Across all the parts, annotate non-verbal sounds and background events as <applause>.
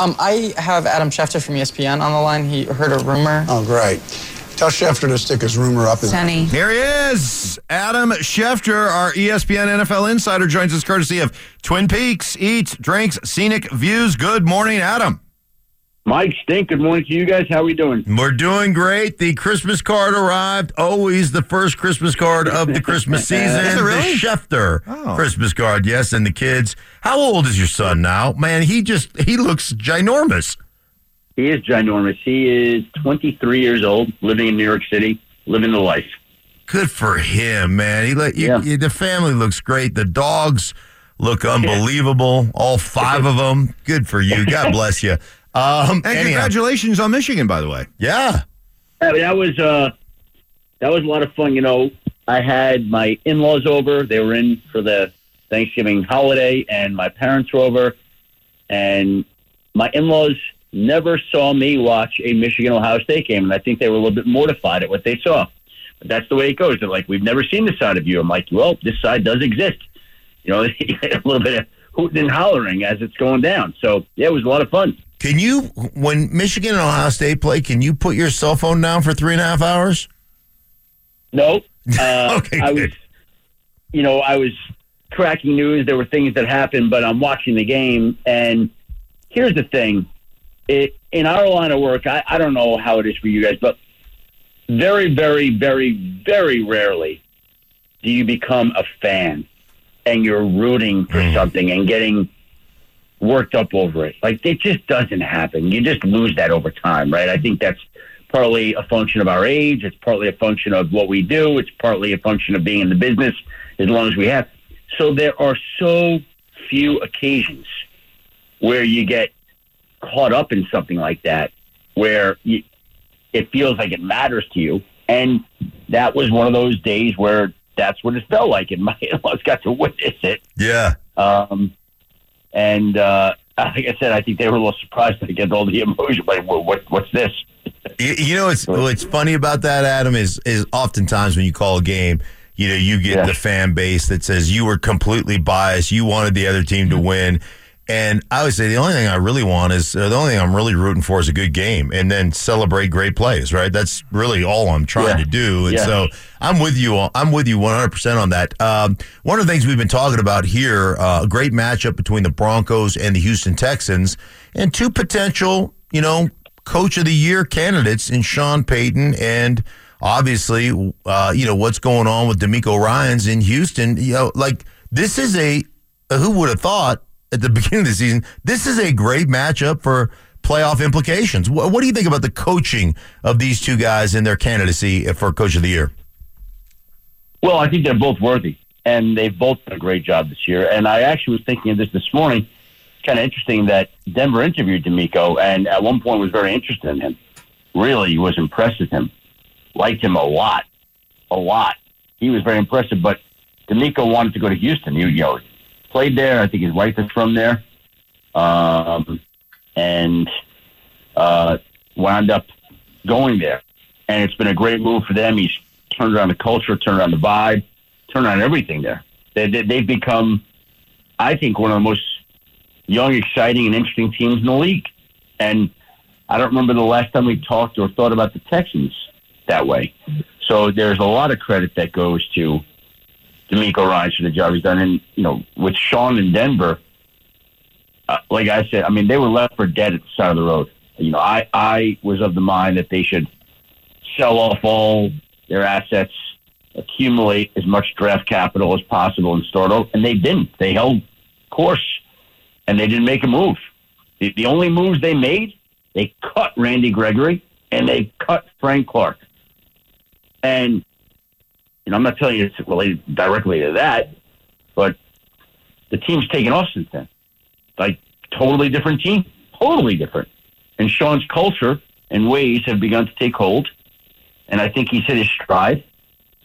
Um, I have Adam Schefter from ESPN on the line. He heard a rumor. Oh, great. Tell Schefter to stick his rumor up. His- Sunny. Here he is. Adam Schefter, our ESPN NFL insider, joins us courtesy of Twin Peaks Eats, Drinks, Scenic Views. Good morning, Adam. Mike Stink, good morning to you guys. How are we doing? We're doing great. The Christmas card arrived. Always the first Christmas card of the Christmas <laughs> season. Is it really? The Schefter Oh. Christmas card, yes. And the kids. How old is your son now? Man, he just he looks ginormous. He is ginormous. He is 23 years old, living in New York City, living the life. Good for him, man. He let you, Yeah. you- the family looks great. The dogs look <laughs> unbelievable. All five <laughs> of them. Good for you. God bless you. Um, And anyhow, congratulations on Michigan, by the way. yeah. I mean, that was uh, that was a lot of fun. You know, I had my in-laws over. They were in for the Thanksgiving holiday, and my parents were over. And my in-laws never saw me watch a Michigan Ohio State game, and I think they were a little bit mortified at what they saw. But that's the way it goes. They're like, "We've never seen this side of you." I'm like, "Well, this side does exist." You know, <laughs> a little bit of hooting and hollering as it's going down. So yeah, it was a lot of fun. Can you, when Michigan and Ohio State play, can you put your cell phone down for three and a half hours? No. <laughs> Uh, Okay, I was, you know, I was tracking news. There were things that happened, but I'm watching the game. And here's the thing: it, in our line of work, I, I don't know how it is for you guys, but very, very, very, very rarely do you become a fan and you're rooting for Mm. something and getting worked up over it. Like it just doesn't happen. You just lose that over time, right? I think that's partly a function of our age. It's partly a function of what we do. It's partly a function of being in the business as long as we have. So there are so few occasions where you get caught up in something like that, where you, it feels like it matters to you. And that was one of those days where that's what it felt like. And my <laughs> in-laws got to witness it. Yeah. Um, and uh, <laughs> like I said, I think they were a little surprised to get all the emotion. Like, what, what, what's this? You, you know what's what's funny about that, Adam, is is oftentimes when you call a game, you know, you get Yeah. the fan base that says you were completely biased, you wanted the other team to win. And I would say the only thing I really want is uh, the only thing I'm really rooting for is a good game, and then celebrate great plays. Right? That's really all I'm trying Yeah. to do. And Yeah. so I'm with you. on- I'm with you 100 percent on that. Um, one of the things we've been talking about here, uh, a great matchup between the Broncos and the Houston Texans, and two potential, you know, coach of the year candidates in Sean Payton and obviously, uh, you know, what's going on with DeMeco Ryans in Houston. You know, like this is a who would have thought at the <laughs> beginning of the season this is a great matchup for playoff implications. What, what do you think about the coaching of these two guys in their candidacy for coach of the year? Well, I think they're both worthy, and they've both done a great job this year. And I actually was thinking of this this morning. Kind of interesting that Denver interviewed DeMeco, and at one point was very interested in him. Really was impressed with him, liked him a lot, a lot. He was very impressive. But DeMeco wanted to go to Houston. He, you know, played there. I think his wife is from there, um, and uh, wound up going there. And it's been a great move for them. He's turned around the culture, turned around the vibe, turned around everything there. They, they, they've become, I think, one of the most young, exciting, and interesting teams in the league. And I don't remember the last time we talked or thought about the Texans that way. So there's a lot of credit that goes to DeMeco Ryan for the job he's done. And, you know, with Sean in Denver, uh, like I said, I mean, they were left for dead at the side of the road. You know, I, I was of the mind that they should sell off all their assets, accumulate as much draft capital as possible, and start over. And they didn't. They held course, and they didn't make a move. The, the only moves they made, they cut Randy Gregory and they cut Frank Clark. And you know, I'm not telling you it's related directly to that, but the team's taken off since then. Like totally different team, totally different. And Sean's culture and ways have begun to take hold. And I think he's hit his stride.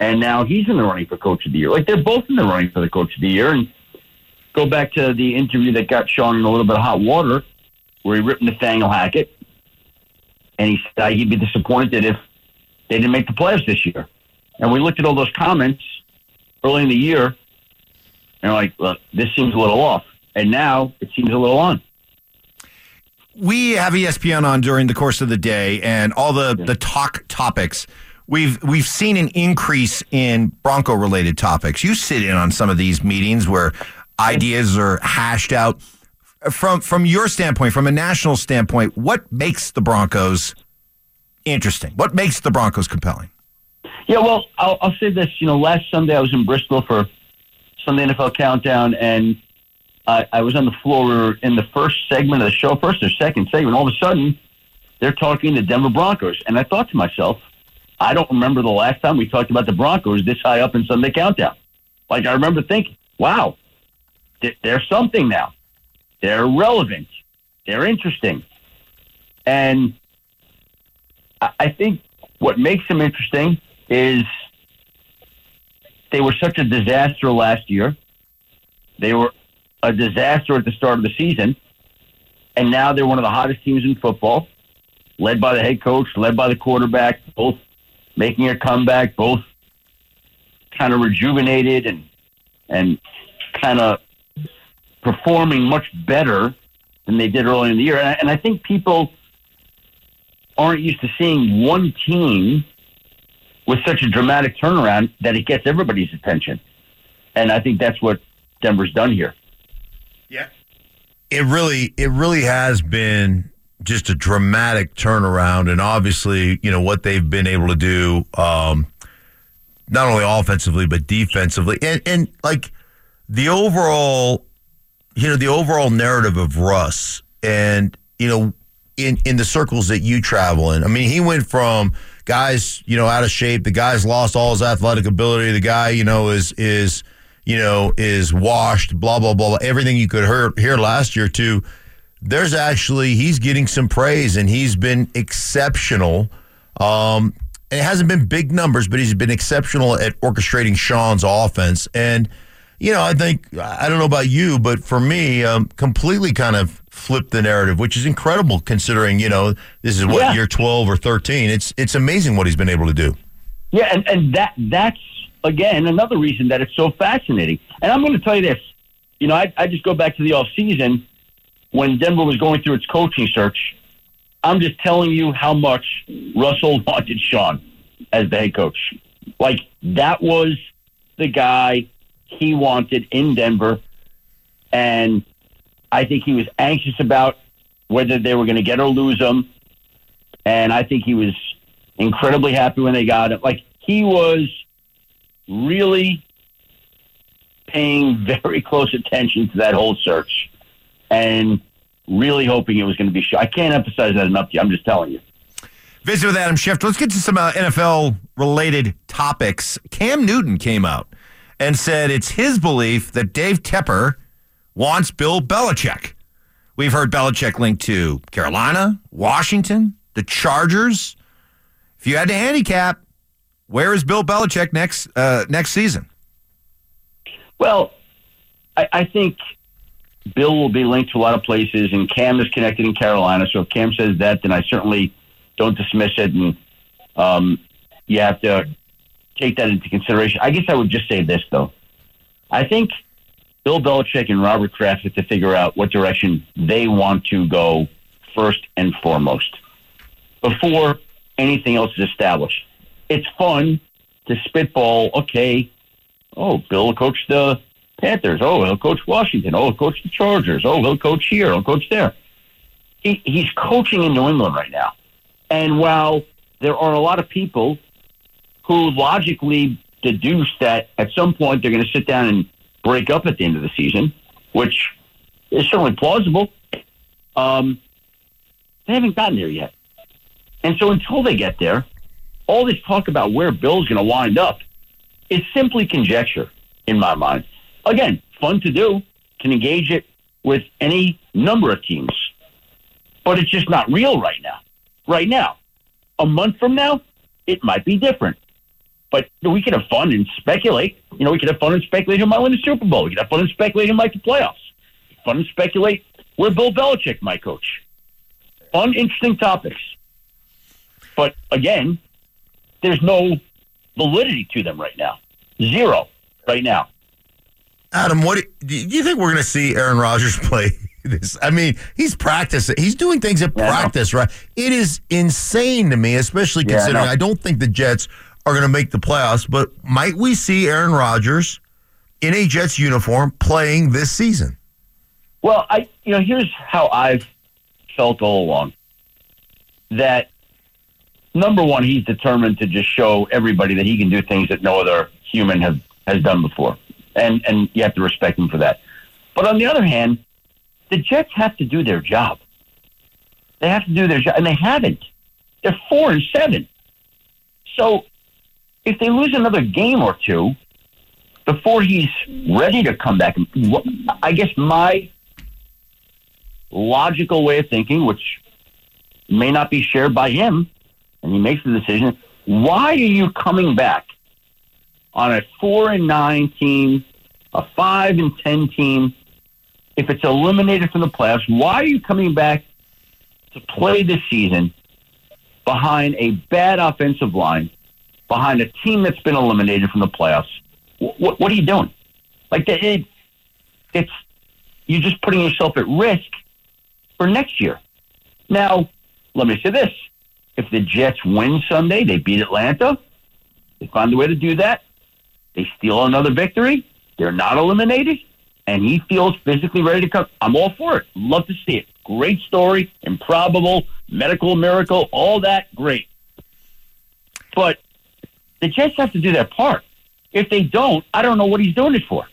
And now he's in the running for coach of the year. Like they're both in the running for the coach of the year. And go back to the interview that got Sean in a little bit of hot water, where he ripped Nathaniel Hackett, and he said he'd be disappointed if they didn't make the playoffs this year. And we looked at all those comments early in the year, and we're like, look, this seems a little off. And now it seems a little on. we have ESPN on during the course of the day, and all the the talk topics. We've we've seen an increase in Bronco related topics. You sit in on some of these meetings where ideas are hashed out. From from your standpoint, from a national standpoint, what makes the Broncos interesting? What makes the Broncos compelling? Yeah, well, I'll, I'll say this. You know, last Sunday I was in Bristol for Sunday NFL Countdown, and I, I was on the floor. In the first segment of the show, first or second segment. All of a sudden, they're talking the Denver Broncos, and I thought to myself, I don't remember the last time we talked about the Broncos this high up in Sunday Countdown. Like I remember thinking, wow, th- they're something now. They're relevant. They're interesting, and I think what makes them interesting is they were such a disaster last year. They were a disaster at the start of the season, and now they're one of the hottest teams in football, led by the head coach, led by the quarterback, both making a comeback, both kind of rejuvenated and and kind of performing much better than they did earlier in the year. And I, and I think people aren't used to seeing one team with such a dramatic turnaround that it gets everybody's attention. And I think that's what Denver's done here. Yeah. It really it really has been just a dramatic turnaround and obviously, you know, what they've been able to do um not only offensively but defensively. And and like the overall you know, the overall narrative of Russ and you know in in the circles that you travel in. I mean, he went from guys, you know, out of shape, the guy's lost all his athletic ability, the guy, you know, is is you know, is washed, blah, blah, blah, everything you could hear, hear last year, too. There's actually, he's getting some praise and he's been exceptional. Um, it hasn't been big numbers, but he's been exceptional at orchestrating Sean's offense. And, you know, I think, I don't know about you, but for me, um, completely kind of flipped the narrative, which is incredible considering, you know, this is what, Yeah. year 12 or 13. It's, it's amazing what he's been able to do. Yeah, and, and that that's again another reason that it's so fascinating. And I'm going to tell you this. You know, I, I just go back to the off season when Denver was going through its coaching search. I'm just telling you how much Russell <laughs> wanted Sean as the head coach. Like that was the guy he wanted in Denver, and I think he was anxious about whether they were going to get or lose him. And I think he was incredibly happy when they got him. Like he was really paying <laughs> very close attention to that whole search and really hoping it was going to be. I can't emphasize that enough to you. I'm just telling you. Visit with Adam Schefter. Let's get to some uh, NFL related topics. Cam Newton came out and said it's his belief that Dave Tepper wants Bill Belichick. We've heard Belichick linked to Carolina, Washington, the Chargers. If you had to handicap, where is Bill Belichick next uh, next season? Well, I, I think Bill will be linked to a lot of places, and Cam is connected in Carolina. So if Cam says that, then I certainly don't dismiss it, and um, you have to take that into consideration. I guess I would just say this though: I think Bill Belichick and Robert Kraft have to figure out what direction they want to go first and foremost before anything else is established. It's fun to spitball. Okay, oh, Bill coach the Panthers. Oh, he'll coach Washington. Oh, he'll coach the Chargers. Oh, he'll coach here. He'll coach there. He, he's coaching in New England right now. And while there are a lot of people who logically deduce that at some point they're going to sit down and break up at the end of the season, which is certainly plausible, um, they haven't gotten there yet. And so until they get there, all this talk about where Bill's going to wind up is simply conjecture in my mind. Again, fun to do, can engage it with any number of teams, but it's just not real right now. Right now, a month from now, it might be different. But we could have fun and speculate. You know, we could have fun and speculate who might win the Super Bowl. We could have fun and speculate who might the playoffs. Fun and speculate where Bill Belichick might coach. Fun, interesting topics. But again, there's no validity to them right now. Zero right now. Adam, what do you think we're going to see Aaron Rodgers <laughs> play this. I mean, he's practicing. He's doing things at Yeah, practice, right? It is insane to me, especially Yeah, I considering. I don't think the Jets are going to make the playoffs. But might we see Aaron Rodgers in a Jets uniform playing this season? Well, I you know here's how I've felt all along that number one, he's determined to just show everybody that he can do things that no other human have has done before, and and you have to respect him for that. But on the other hand, the Jets have to do their job. They have to do their job, and they haven't. They're four and seven. So if they lose another game or two before he's ready to come back, I guess my logical way of thinking, which may not be shared by him, and he makes the decision. Why are you coming back on a four and nine team, a five and ten team? If it's eliminated from the playoffs, why are you coming back to play this season behind a bad offensive line, behind a team that's been eliminated from the playoffs? What, what are you doing? Like it, it's you're just putting yourself at risk for next year. Now, let me say this: if the Jets win Sunday, they beat Atlanta. They find a way to do that. They steal another victory. They're not eliminated, and he feels physically ready to come. I'm all for it. Love to see it. Great story. Improbable, medical miracle, all that. Great. But the Jets have to do their part. If they don't, I don't know what he's doing it for.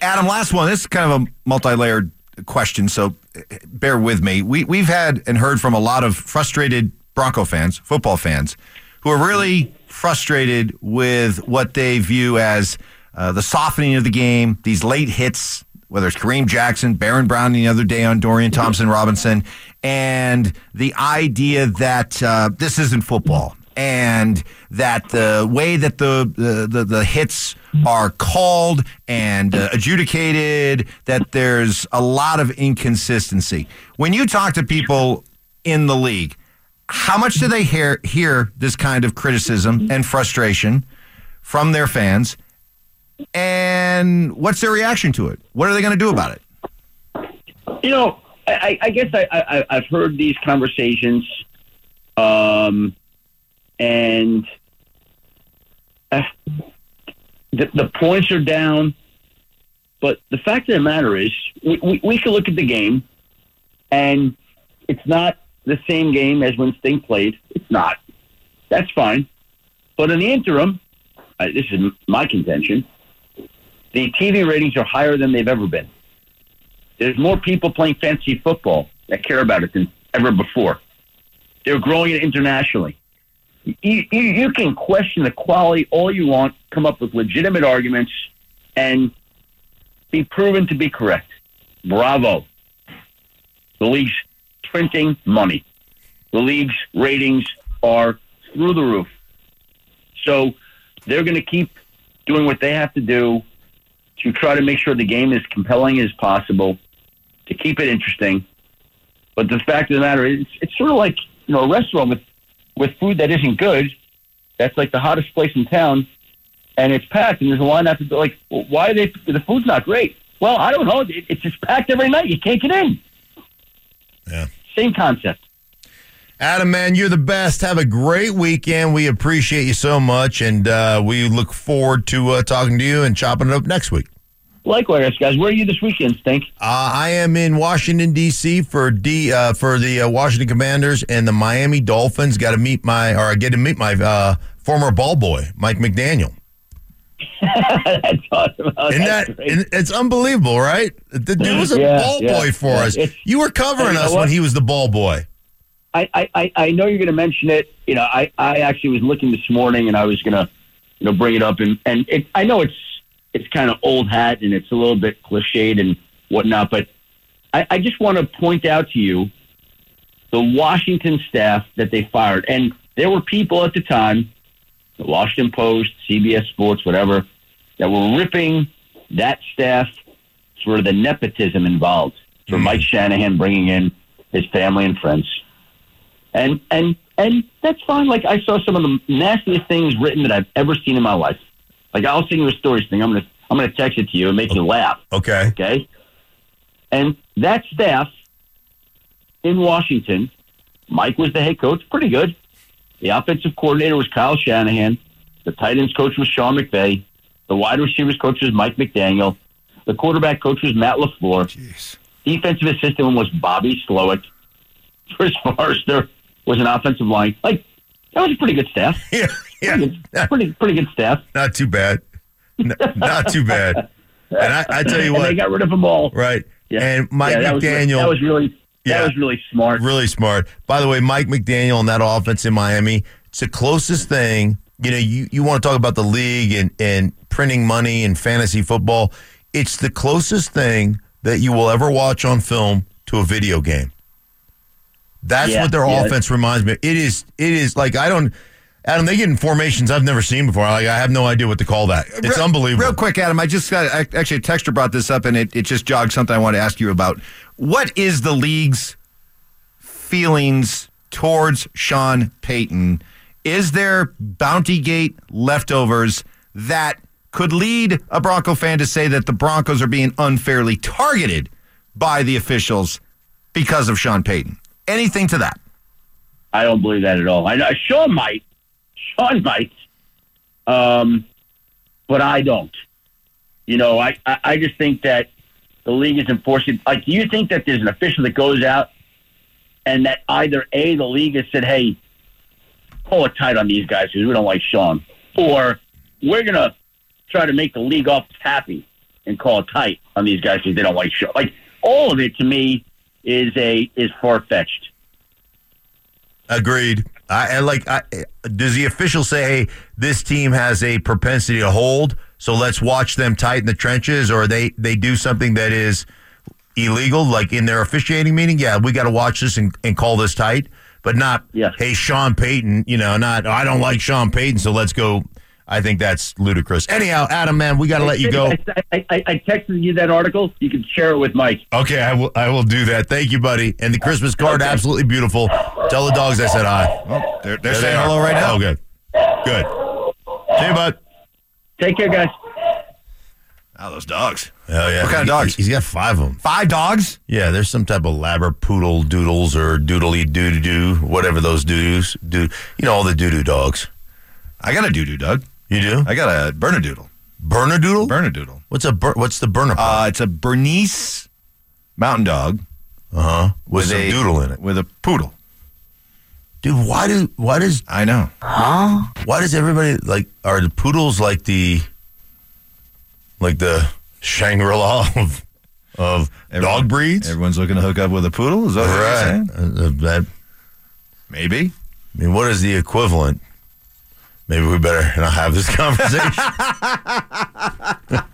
Adam, last one. This is kind of a multi-layered question, so uh, bear with me. We we've had and heard from a lot of frustrated Bronco fans, football fans, who are really frustrated with what they view as uh, the softening of the game, these late hits, whether it's Kareem Jackson, Baron Brown the other day on Dorian Thompson Robinson, and the idea that uh, this isn't football and that the way that the the, the, the hits are called and uh, adjudicated, that there's a lot of inconsistency. When you talk to people in the league, how much do they hear hear this kind of criticism and frustration from their fans? And what's their reaction to it? What are they going to do about it? You know, I, I guess I, I, I've heard these conversations, um, and uh, the, the points are down. But the fact of the matter is, we, we, we can look at the game, and it's not the same game as when Stink played. It's not. That's fine. But in the interim, uh, this is my contention, the TV ratings are higher than they've ever been. There's more people playing fantasy football that care about it than ever before. They're growing it internationally. You, you, you can question the quality all you want, come up with legitimate arguments, and be proven to be correct. Bravo. The league's printing money. The league's ratings are through the roof. So they're going to keep doing what they have to do to try to make sure the game is compelling as possible, to keep it interesting. But the fact of the matter is, it's sort of like you know a restaurant with with food that isn't good. That's like the hottest place in town, and it's packed, and there's a line out after. Like, well, why are they? The food's not great. Well, I don't know. It, it's just packed every night. You can't get in. Yeah. Same concept. Adam, man, you're the best. Have a great weekend. We appreciate you so much, and uh, we look forward to uh, talking to you and chopping it up next week. Likewise, guys. Where are you this weekend, Stink? Uh, I am in Washington D.C. for D uh, for the uh, Washington Commanders and the Miami Dolphins. Got to meet my or I get to meet my uh, former ball boy, Mike McDaniel. <laughs> That's awesome. Oh, that's that and it's unbelievable, right? The dude was a Yeah, ball yeah, boy for us. It's- You were covering us when he was the ball boy. I, I, I- I know you're going to mention it. You know, I, I actually was looking this morning, and I was going to, you know, bring it up, and and it, I know it's it's kind of old hat and it's a little bit cliched and whatnot, but I, I just want to point out to you the Washington staff that they fired, and there were people at the time, the Washington Post, CBS Sports, whatever, that were ripping that staff for the nepotism involved for mm. Mike Shanahan bringing in his family and friends and and and that's fine. Like I saw some of the nastiest things written that I've ever seen in my life. Like I'll sing you a story thing. I'm gonna I'm gonna text it to you and make you laugh. Okay. Okay. And that staff in Washington, Mike was the head coach, pretty good. The offensive coordinator was Kyle Shanahan. The tight ends coach was Sean McVay. The wide receivers coach was Mike McDaniel. The quarterback coach was Matt LaFleur. Jeez. Defensive assistant was Bobby Slowik. <laughs> Chris Foerster was an offensive line. Like, that was a pretty good staff. <laughs> Yeah, yeah. Pretty good, pretty, pretty good staff. Not too bad. N- not too bad. And I, I tell you <laughs> and what, they got rid of them all. right? Yeah. And Mike Yeah, that was McDaniel, that was really Yeah. that was really smart. really smart. By the way, Mike McDaniel and that offense in Miami, it's the closest thing. You know, you, you want to talk about the league and, and printing money and fantasy football. It's the closest thing that you will ever watch on film to a video game. That's Yeah, what their yeah. offense reminds me. of. It is. It is like I don't. Adam, they get in formations I've never seen before. Like I have no idea what to call that. It's Real- unbelievable. Real quick, Adam, I just got I- actually a texter brought this up and it, it just jogged something I want to ask you about. What is the league's feelings towards Sean Payton? Is there bounty gate leftovers that could lead a Bronco fan to say that the Broncos are being unfairly targeted by the officials because of Sean Payton? Anything to that? I don't believe that at all. I know Sean might, Sean <laughs> might, um, but I don't. You know, I, I, I just think that the league is enforcing. Like, do you think that there's an official that goes out and that either a the league has said, "Hey, pull it tight on these guys because we don't like Sean," or we're gonna try to make the league office happy and call it tight on these guys because they don't like Sean. Like all of it to me is a is far fetched. Agreed. I, I like. I, does the official say, "Hey, this team has a propensity to hold, so let's watch them tighten the trenches," or they they do something that is illegal, like in their officiating meeting? Yeah, we got to watch this and, and call this tight, but not. Yeah. Hey, Sean Payton. You know, not. I don't like Sean Payton, so let's go. I think that's ludicrous. Anyhow, Adam, man, we got to let you go. I, I, I, I texted you that article. You can share it with Mike. Okay, I will. I will do that. Thank you, buddy. And the Christmas card, Okay. absolutely beautiful. Tell the dogs I said hi. Oh, well, they're, they're There they saying hello right now. Oh, good. Good. See you, bud. Take care, guys. Oh, those dogs. Oh yeah. What kind of dogs? He's got five of them. Five dogs? Yeah, there's some type of labber poodle doodles or doodly doo doo whatever those doos do. You know all the doo doo dogs. I got a doo doo, Doug. You do? I got a Bernedoodle. Bernedoodle? Bernedoodle. What's a bur- what's the burner? Uh, it's a Bernese mountain dog Uh huh. With, some a doodle in it, with a poodle. dude. Why do why does I know. Huh? Why does everybody like are the poodles like the like the Shangri La <laughs> of of Everyone- dog breeds? Everyone's looking to hook up with a poodle. Is that what you're right. saying? Uh, that Maybe. I mean, what is the equivalent? Maybe we better not have this <laughs> conversation. <laughs>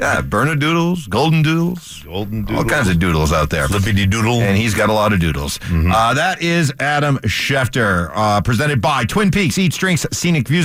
Yeah, Bernedoodles, golden doodles, Golden doodles, all kinds of doodles out there. flippity doodle. And he's got a lot of doodles. Uh, that is Adam Schefter, uh, presented by Twin Peaks Eats, Drinks, Scenic Views.